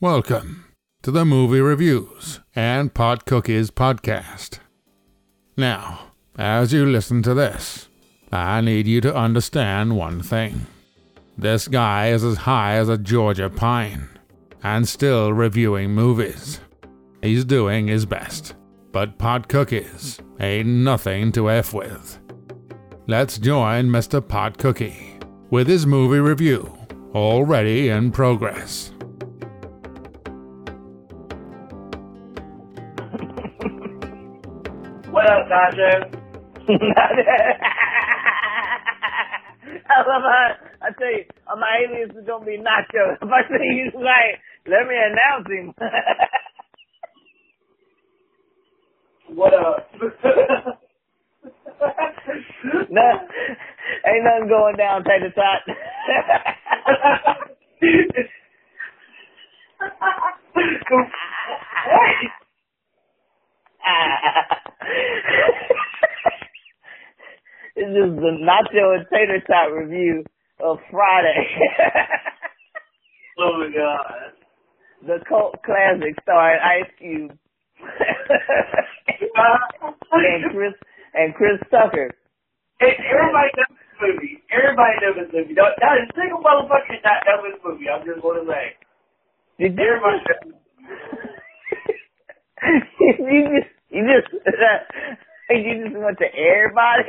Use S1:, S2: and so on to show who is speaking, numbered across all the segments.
S1: Welcome to the Movie Reviews and Pot Cookies podcast. Now, as you listen to this, I need you to understand one thing. This guy is as high as a Georgia pine and still reviewing movies. He's doing his best, but Pot Cookies ain't nothing to F with. Let's join Mr. Pot Cookie with his movie review already in progress.
S2: Nacho? I love how, I tell you, my alias is gonna be Nacho. First thing he's like, let me announce him. what up? no, ain't nothing going down, Tater Tot. Is the Nacho and Tater Tot review of Friday.
S3: Oh my god.
S2: the cult classic starring Ice Cube and Chris and Chris Tucker.
S3: Hey, everybody knows this movie. Everybody knows this movie. Not, not a single motherfucker not know this movie. I'm just gonna say.
S2: Did you
S3: Everybody
S2: you just you just you just went to everybody?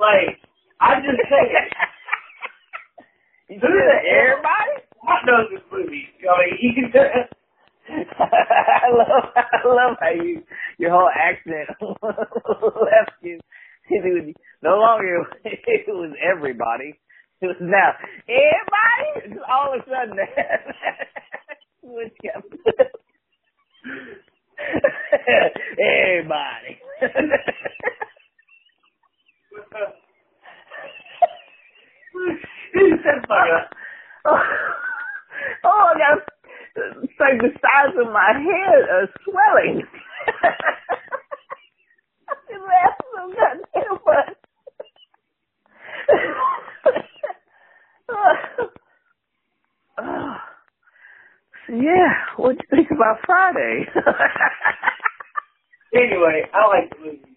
S3: Like, I'm just saying.
S2: you just everybody?
S3: What knows this movie? I mean, he can.
S2: I love I love how you your whole accent left you. It was no longer it was everybody. It was now everybody. All of a sudden, kept everybody.
S3: That's like
S2: oh, I got it's like the size of my head are uh, swelling. I laughed so goddamn much. oh. So yeah, what do you think about Friday?
S3: Anyway, I like the movie.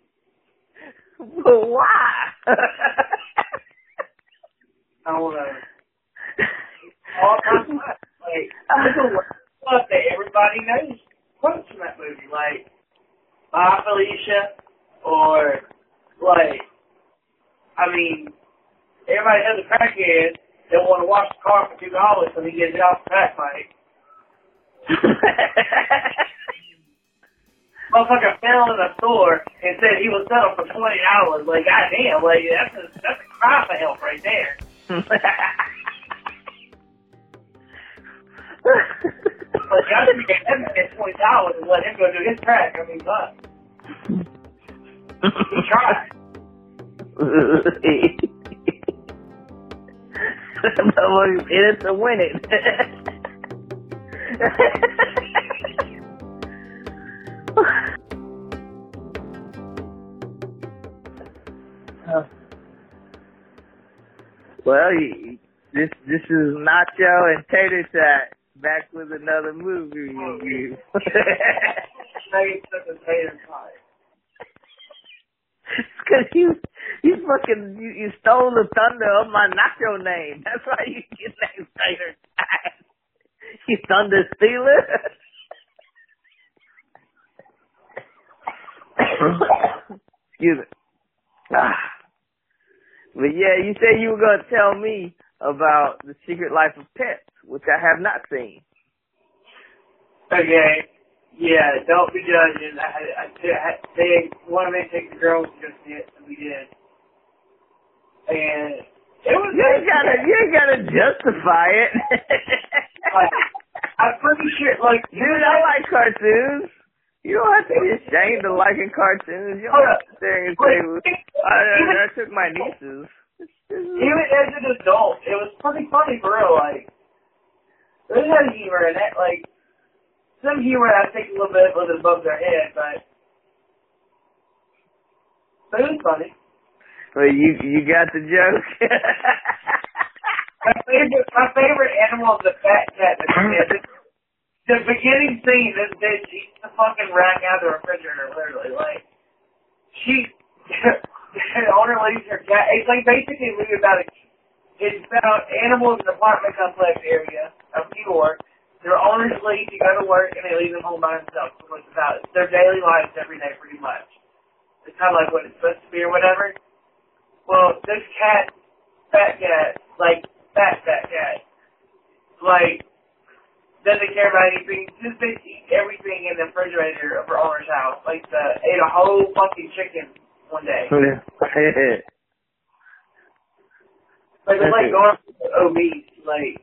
S2: but why?
S3: I don't know. All kinds of stuff. Like, there's a lot of stuff that everybody knows quotes from that movie. Like, Bye Felicia, or, like, I mean, everybody knows a crackhead that want to wash the car for two dollars so he gets it off the crack pipe. Motherfucker fell in a store and said he was selling for twenty dollars. Like, goddamn, like that's a that's a cry for help right there. Like, I should get him at twenty dollars and let him go do his crack. I mean, fuck.
S2: Motherfucker's in to win it. well, this this is Nacho and Tater Tot back with another movie review. Cause you, you fucking, you, you stole the thunder of my nacho name. That's why you get named Tater Tot. You thunder stealer. Excuse me. Ah. But yeah, you said you were gonna tell me about the Secret Life of Pets, which I have not seen.
S3: Okay. Yeah, don't be judging. I, I, I, they wanted me to take the girls to go see it, and we did. And it was.
S2: You ain't gotta, you ain't gotta justify it.
S3: Like, I'm pretty sure, like,
S2: Dude, I like cartoons. You don't have to be ashamed of liking cartoons. You don't have to sit there and say, I, I, I took my nieces.
S3: Even as an adult, it was pretty funny for real. Like, there's no humor in it. Like, some humor I think a little bit was above their head, but but it was funny.
S2: Well, you you got the joke.
S3: My favorite, my favorite animal is the fat cat that the beginning scene, this bitch eats the fucking rack out of the refrigerator, literally. Like, she, the owner leaves her cat. It's like basically movie about a, it's about animals in the apartment complex area of New York. Their owners leave to go to work and they leave them home by themselves. It's about their daily lives every day, pretty much. It's kind of like what it's supposed to be or whatever. Well, this cat, fat cat, like fat fat cat, like doesn't care about anything. This bitch eats everything in the refrigerator of her owner's house. Like the ate a whole fucking chicken one day. Oh, like it's like going obese. Like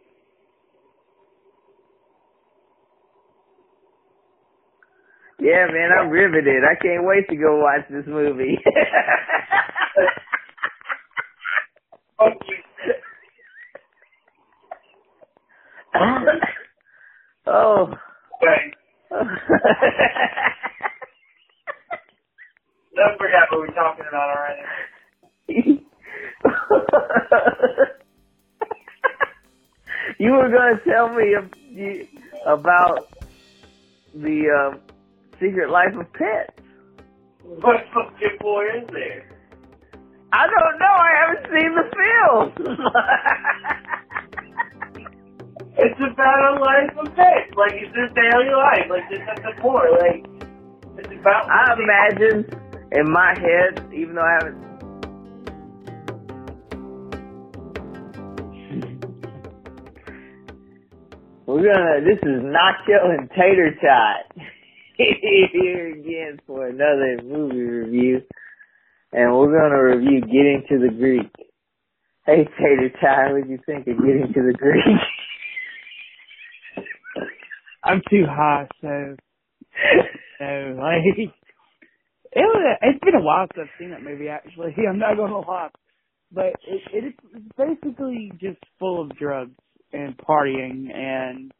S2: yeah, man, I'm riveted. I can't wait to go watch this movie. oh.
S3: Okay. Don't forget what we're talking about already.
S2: you were to tell me about the uh, Secret Life of Pets.
S3: What fucking boy is there?
S2: I don't know. I haven't seen the film.
S3: It's about a life of pets. Like it's their daily life. Like there's nothing more. Like it's about.
S2: I imagine in my head, even though I haven't. We're gonna. This is Nacho and Tater Tot here again for another movie review, and we're gonna review Getting to the Greek. Hey Tater Tot, what you think of Getting to the Greek?
S4: I'm too high, so so like it was, it's been a while since I've seen that movie. Actually, I'm not gonna lie, but it, it is basically just full of drugs and partying and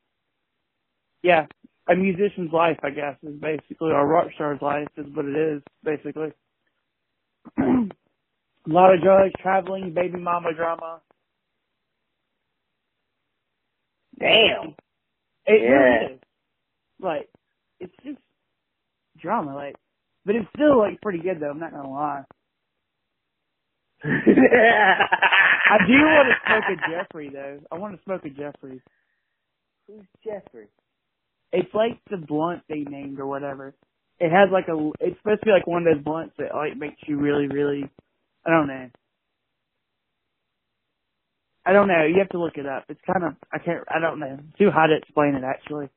S4: yeah, a musician's life, I guess, is basically or a rock star's life is what it is basically. a lot of drugs, traveling, baby mama drama.
S2: Damn.
S4: It
S2: Yeah.
S4: really is. Like, it's just drama, like, but it's still like pretty good though. I'm not gonna lie. I do want to smoke a Jeffrey though. I want to smoke a Jeffrey.
S2: Who's Jeffrey?
S4: It's like the blunt they named or whatever. It has like a. It's supposed to be like one of those blunts that like makes you really, really. I don't know. I don't know. You have to look it up. It's kind of. I can't. I don't know. It's too hard to explain it actually.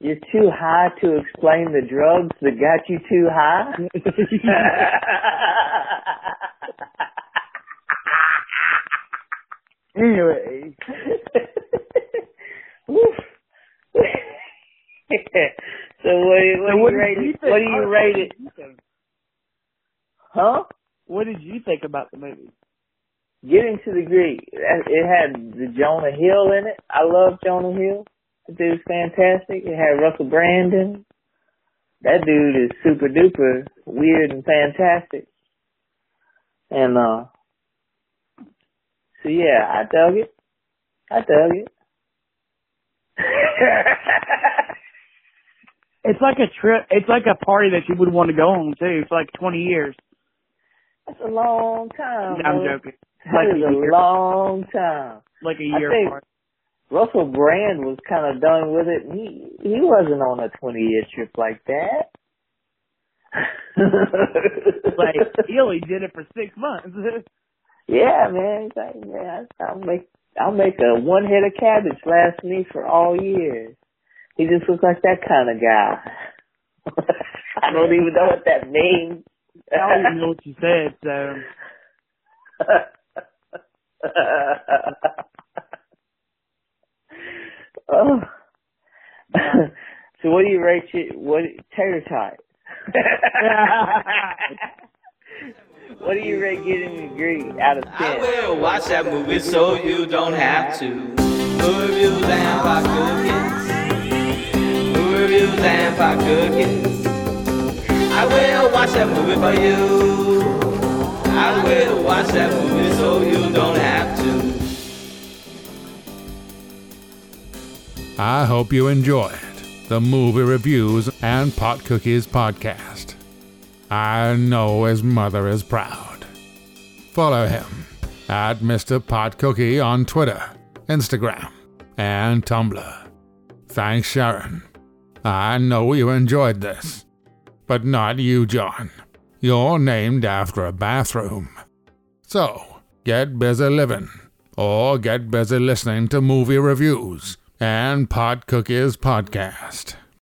S2: You're too high to explain the drugs that got you too high?
S4: anyway,
S2: what, do you- what, do you rate it?
S4: think-
S2: What do you rate it?
S4: what did you think?
S2: Huh?
S4: What did you think about the movie?
S2: Getting to the Greek. It had the Jonah Hill in it. I love Jonah Hill. That dude's fantastic. It had Russell Brandon. That dude is super duper weird and fantastic. And uh so yeah, I dug it. I dug it.
S4: It's like a trip. It's like a party that you would want to go on too for like 20 years.
S2: That's a long time.
S4: I'm joking.
S2: That
S4: Like
S2: is
S4: a
S2: a long time.
S4: Like a year
S2: think-
S4: party.
S2: Russell Brand was kind of done with it. He he wasn't on a 20 year trip like that.
S4: Like he only did it for six months.
S2: yeah, man. He's like, man, I'll make I'll make a one head of cabbage last me for all years. He just looks like that kind of guy. I don't even know what that means.
S4: I don't even know what you said. So
S2: oh. so what do you rate it? What tater tot? what do you rate getting the Greek out of
S5: I
S2: ten?
S5: will watch that movie so you don't have to. Movie reviews and pot cookies. Reviews and pot cookies. I will watch that movie for you. I will watch that movie so you don't have to.
S1: I hope you enjoyed the Movie Reviews and Pot Cookies podcast. I know his mother is proud. Follow him at Mr. Pot Cookie on Twitter, Instagram, and Tumblr. Thanks, Sharon. I know you enjoyed this, but not you, John. You're named after a bathroom. So, get busy living, or get busy listening to movie reviews and Pot Cookies podcast.